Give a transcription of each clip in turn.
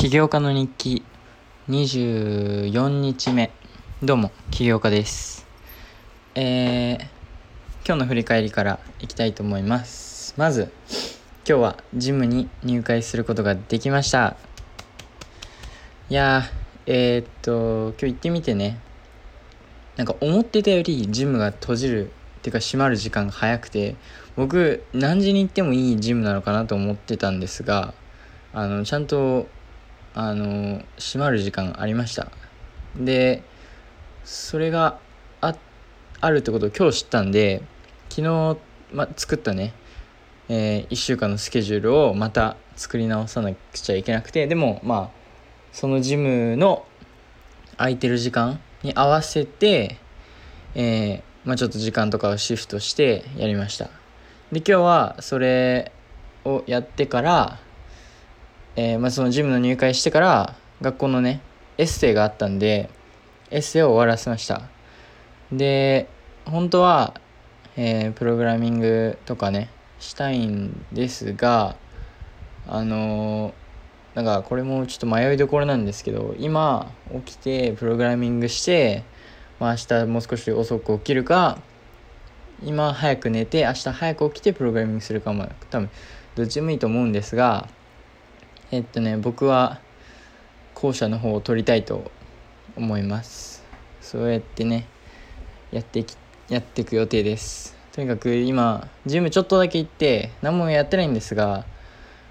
起業家の日記。24日目。どうも起業家です。えー、今日の振り返りからいきたいと思います。まず今日はジムに入会することができました。いやえー、っと今日行ってみてね。なんか思ってたよりジムが閉じるっていうか閉まる時間が早くて僕何時に行ってもいいジムなのかなと思ってたんですがあのちゃんとあの閉まる時間ありました。でそれがああるってことを今日知ったんで昨日、ま、作ったね、えー、1週間のスケジュールをまた作り直さなくちゃいけなくてでもまあそのジムの空いてる時間に合わせて、えー、まあ、ちょっと時間とかをシフトしてやりました。で今日はそれをやってからえー、まあ、そのジムの入会してから学校のねエッセイがあったんでエッセイを終わらせました。で本当は、えー、プログラミングとかねしたいんですがあのー、なんかこれもちょっと迷いどころなんですけど今起きてプログラミングして、まあ、明日もう少し遅く起きるか今早く寝て明日早く起きてプログラミングするかも多分どっちでもいいと思うんですがえっとね僕は後者の方を取りたいと思います。そうやってねやってきやっていく予定です。とにかく今ジムちょっとだけ行って何もやってないんですが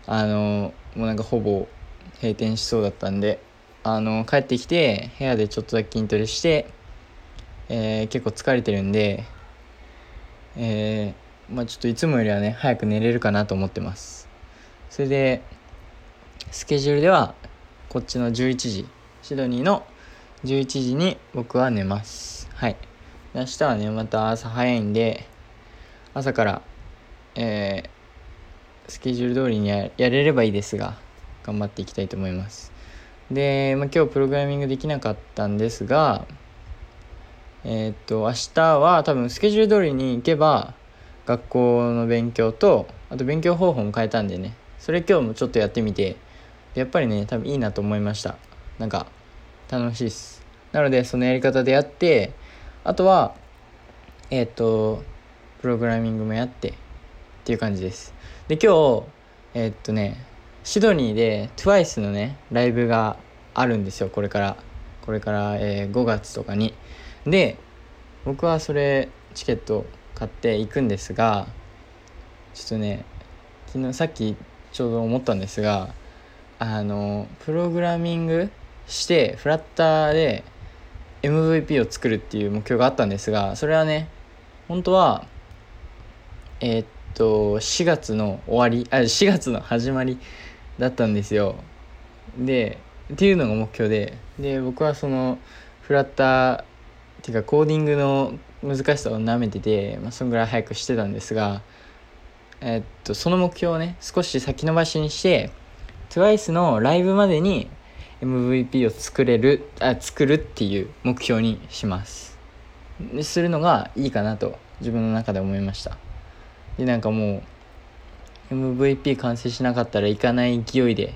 あのもうなんかほぼ閉店しそうだったんであの帰ってきて部屋でちょっとだけ筋トレして、えー、結構疲れてるんでえー、まあちょっといつもよりはね早く寝れるかなと思ってます。それでスケジュールではこっちの11時シドニーの11時に僕は寝ます。はい。明日はねまた朝早いんで朝からえー、スケジュール通りにやれればいいですが頑張っていきたいと思います。で、まあ、今日プログラミングできなかったんですがえー、っと明日は多分スケジュール通りに行けば学校の勉強とあと勉強方法も変えたんでね。それ今日もちょっとやってみてやっぱりね多分いいなと思いました。なんか楽しいっす。なのでそのやり方でやってあとはえっ、ー、とプログラミングもやってっていう感じです。で今日えー、っとねシドニーで TWICE のねライブがあるんですよこれから。これから、えー、5月とかに。で僕はそれチケット買って行くんですがちょっとね昨日さっきちょうど思ったんですがあのプログラミングしてフラッターで MVP を作るっていう目標があったんですがそれはね本当はえー、っと4月の終わりあ4月の始まりだったんですよ。でっていうのが目標でで僕はそのフラッターっていうかコーディングの難しさをなめてて、まあ、そんぐらい早くしてたんですがえー、っとその目標をね少し先延ばしにして TWICE のライブまでに MVP を作れるあ作るっていう目標にします。するのがいいかなと自分の中で思いました。でなんかもう MVP 完成しなかったら行かない勢いで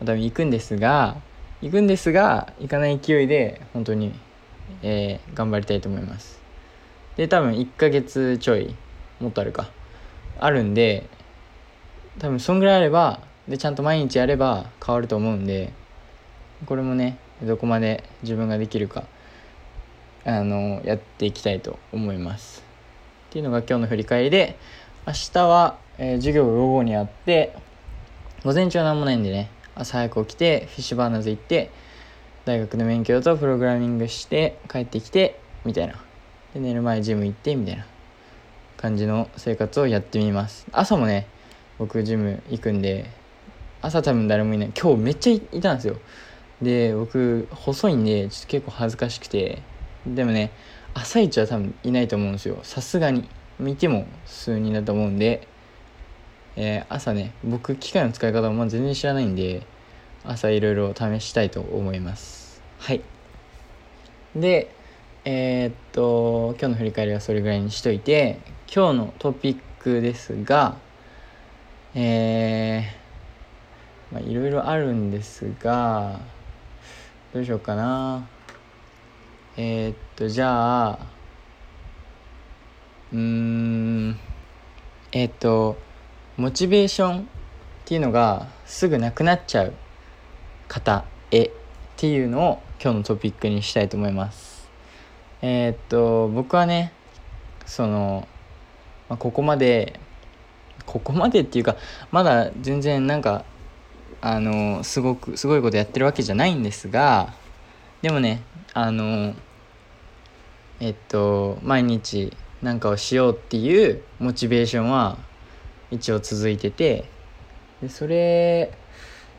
多分行くんですが行くんですが行かない勢いで本当に、えー、頑張りたいと思います。で多分1ヶ月ちょいもっとあるか。あるんで多分そんぐらいあればでちゃんと毎日やれば変わると思うんでこれもねどこまで自分ができるかあのやっていきたいと思います。っていうのが今日の振り返りで明日は、えー、授業午後にあって午前中は何もないんでね朝早く起きてフィッシュバーナーズ行って大学の勉強とプログラミングして帰ってきてみたいな。で寝る前ジム行ってみたいな。感じの生活をやってみます。朝もね僕ジム行くんで朝多分誰もいない。今日めっちゃいたんですよ。で僕細いんでちょっと結構恥ずかしくて。でもね朝一は多分いないと思うんですよ。さすがに。見ても数人だと思うんで、えー、朝ね僕機械の使い方も全然知らないんで朝いろいろ試したいと思います。はい。でえー、っと今日の振り返りはそれぐらいにしといて今日のトピックですがえーまあいろいろあるんですがどうしようかな。えー、っとじゃあうーんえー、っとモチベーションっていうのがすぐなくなっちゃう方へっていうのを今日のトピックにしたいと思います。えー、っと僕はねその、まあ、ここまでここまでっていうかまだ全然なんかあのすごくすごいことやってるわけじゃないんですがでもねあのえっと毎日何かをしようっていうモチベーションは一応続いててでそれ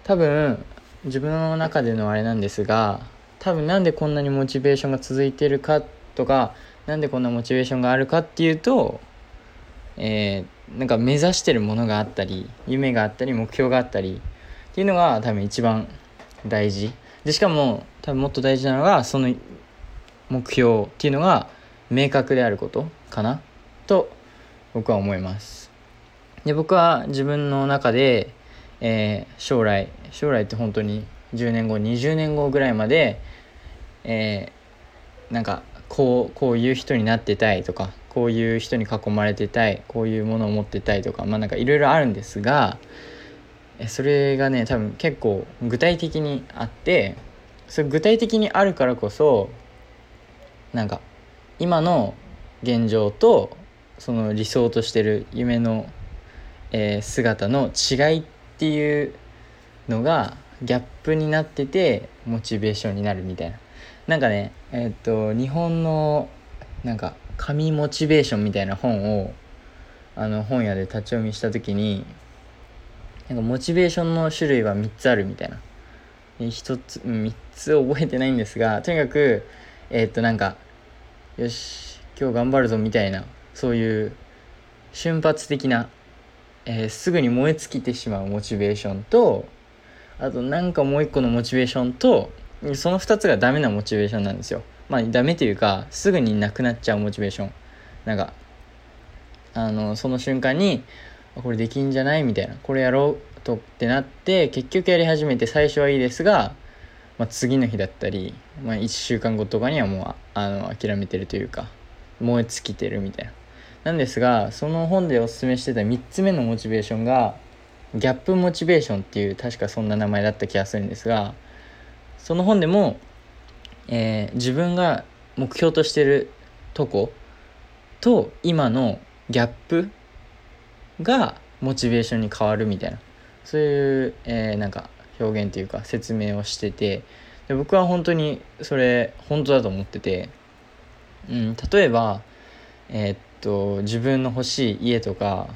多分自分の中でのあれなんですが多分なんでこんなにモチベーションが続いてるかとかなんでこんなモチベーションがあるかっていうとえー、なんか目指してるものがあったり夢があったり目標があったりっていうのが多分一番大事。でしかも多分もっと大事なのがその目標っていうのが明確であることかな？と僕は思います。で僕は自分の中で、えー、将来将来って本当に10年後20年後ぐらいまで、えー、なんかこうこういう人になってたいとかこういう人に囲まれてたいこういうものを持ってたいとかまあなんかいろいろあるんですがそれがね多分結構具体的にあってそれ具体的にあるからこそなんか今の現状とその理想としてる夢の、えー、姿の違いっていうのがギャップになっててモチベーションになるみたいな。なんかねえー、っと日本のなんか神モチベーションみたいな本をあの本屋で立ち読みした時になんかモチベーションの種類は3つあるみたいな。1つ3つ覚えてないんですがとにかくえー、っとなんかよし今日頑張るぞみたいなそういう瞬発的な、えー、すぐに燃え尽きてしまうモチベーションとあとなんかもう一個のモチベーションとその2つがダメなモチベーションなんですよ。まあダメというかすぐになくなっちゃうモチベーション。なんかあのその瞬間にこれできんじゃない？みたいな。これやろうとってなって結局やり始めて最初はいいですが、まあ、次の日だったり、まあ、1週間後とかにはもうあの諦めてるというか燃え尽きてるみたいな。なんですがその本でおすすめしてた3つ目のモチベーションがギャップモチベーションっていう確かそんな名前だった気がするんですがその本でも、えー、自分が目標としてるとこと今のギャップがモチベーションに変わるみたいな。そういう、えー、なんか表現というか説明をしてて。で僕は本当にそれ本当だと思ってて、うん、例えばえー、っと自分の欲しい家とか。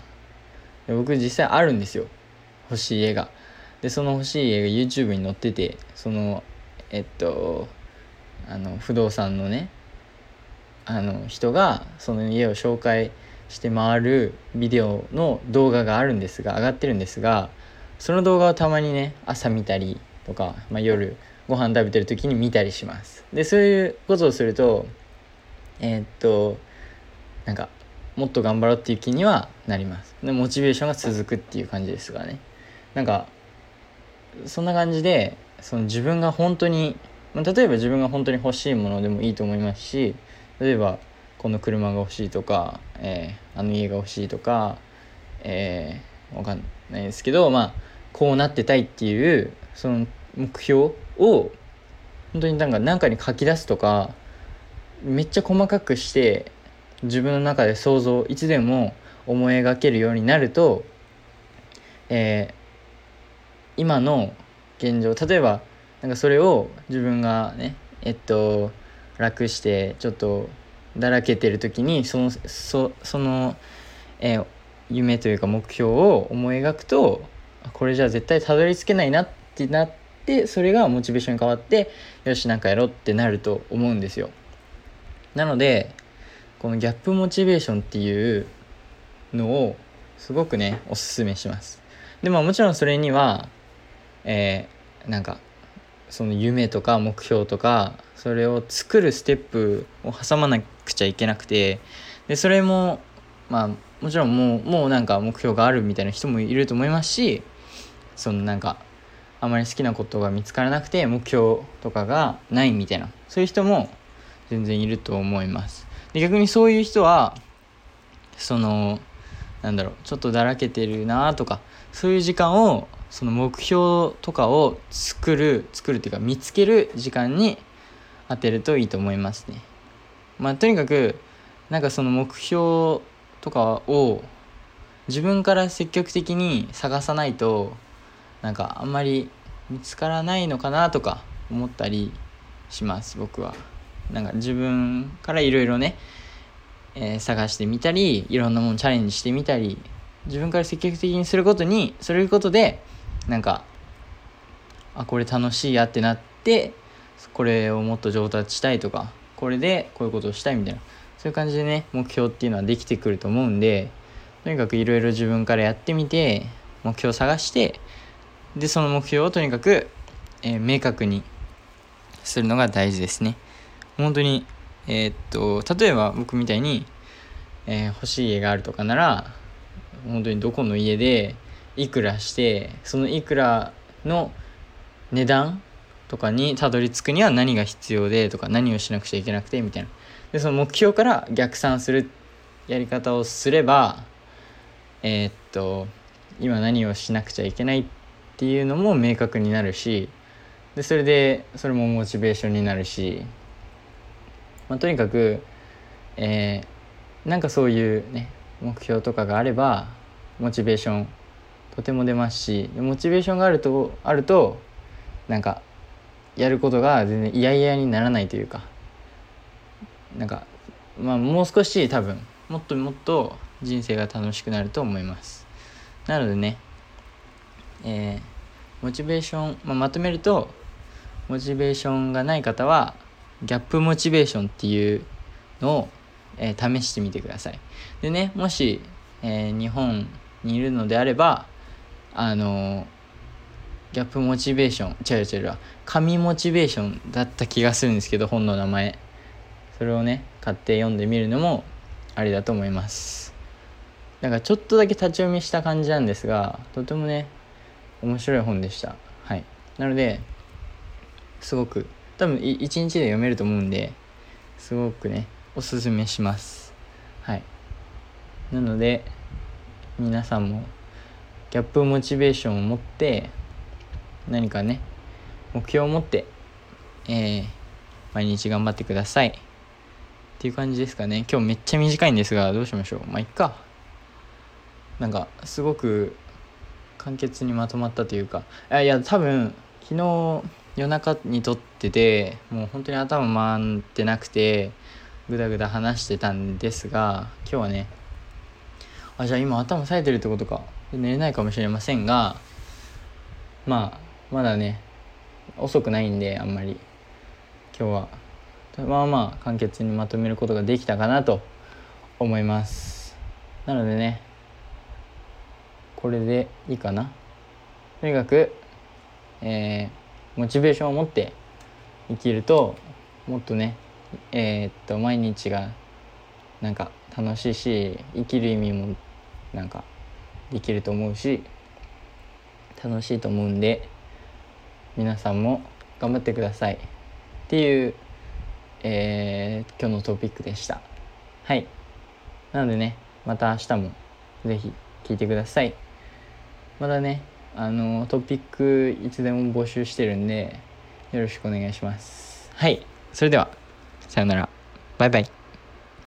僕実際あるんですよ。欲しい家が。でその欲しい家が YouTube に載ってて。そのえっとあの不動産のねあの人がその家を紹介して回るビデオの動画があるんですが上がってるんですがその動画をたまにね朝見たりとか、まあ、夜ご飯食べてる時に見たりします。でそういうことをするとえー、っとなんかもっと頑張ろうっていう気にはなります。でモチベーションが続くっていう感じですがね。なんかそんな感じでその自分が本当にま例えば自分が本当に欲しいものでもいいと思いますし例えばこの車が欲しいとか、えー、あの家が欲しいとか、えー、わかんないですけどまあこうなってたいっていうその目標を本当になんか何かに書き出すとかめっちゃ細かくして自分の中で想像いつでも思い描けるようになると、えー、今の現状例えばなんかそれを自分がねえっと楽してちょっとだらけてる時にそのそその、えー、夢というか目標を思い描くとこれじゃあ絶対たどり着けないなってなってそれがモチベーションに変わってよしなんかやろうってなると思うんですよ。なのでこのギャップモチベーションっていうのをすごくねおすすめします。でももちろんそれにはえー、なんかその夢とか目標とかそれを作るステップを挟まなくちゃいけなくてでそれもまあもちろんもうもうなんか目標があるみたいな人もいると思いますしそのなんかあまり好きなことが見つからなくて目標とかがないみたいなそういう人も全然いると思います。で逆にそういう人はそのなんだろうちょっとだらけてるなとかそういう時間をその目標とかを作る作るっていうか見つける時間に当てるといいと思いますね。まあとにかくなんかその目標とかを自分から積極的に探さないとなんかあんまり見つからないのかなとか思ったりします僕は。なんか自分からいろいろね、えー、探してみたりいろんなものチャレンジしてみたり自分から積極的にすることにすることでなんかあこれ楽しいやってなってこれをもっと上達したいとかこれでこういうことをしたいみたいなそういう感じでね目標っていうのはできてくると思うんでとにかくいろいろ自分からやってみて目標を探してでその目標をとにかく、えー、明確にするのが大事ですね。本当にえー、っと例えば僕みたいに、えー、欲しい家があるとかなら本当にどこの家でいくらしてそのいくらの値段とかにたどり着くには何が必要でとか何をしなくちゃいけなくてみたいな。でその目標から逆算するやり方をすればえー、っと今何をしなくちゃいけないっていうのも明確になるしでそれでそれもモチベーションになるし、まあ、とにかく、えー、なんかそういうね目標とかがあればモチベーションとても出ますしモチベーションがあるとあるとなんかやることが全然嫌々にならないというかなんかまあもう少し多分もっともっと人生が楽しくなると思います。なのでねえー、モチベーション、まあ、まとめるとモチベーションがない方はギャップモチベーションっていうのを、えー、試してみてください。でねもし、えー、日本にいるのであればあのギャップモチベーション違う違う違う神モチベーションだった気がするんですけど本の名前。それをね買って読んでみるのもありだと思います。なんかちょっとだけ立ち読みした感じなんですがとてもね面白い本でした。はい。なのですごく多分1日で読めると思うんですごくねおすすめします。はい。なので皆さんもギャップモチベーションを持って何かね目標を持って、えー、毎日頑張ってください。っていう感じですかね。今日めっちゃ短いんですがどうしましょう。まあいっか。なんかすごく簡潔にまとまったというか。いや多分昨日夜中に撮っててもう本当に頭回ってなくてぐだぐだ話してたんですが今日はねあじゃあ今頭冴えてるってことか寝れないかもしれませんがまあまだね遅くないんであんまり。今日はまあまあ簡潔にまとめることができたかなと思います。なのでねこれでいいかな。とにかくえー、モチベーションを持って生きるともっとねえー、っと毎日がなんか楽しいし生きる意味もなんかできると思うし楽しいと思うんで皆さんも頑張ってください。っていう、えー、今日のトピックでした。はい。なのでねまた明日も是非聞いてください。まだねあのトピックいつでも募集してるんでよろしくお願いします。はい。それではさようなら。バイバイ。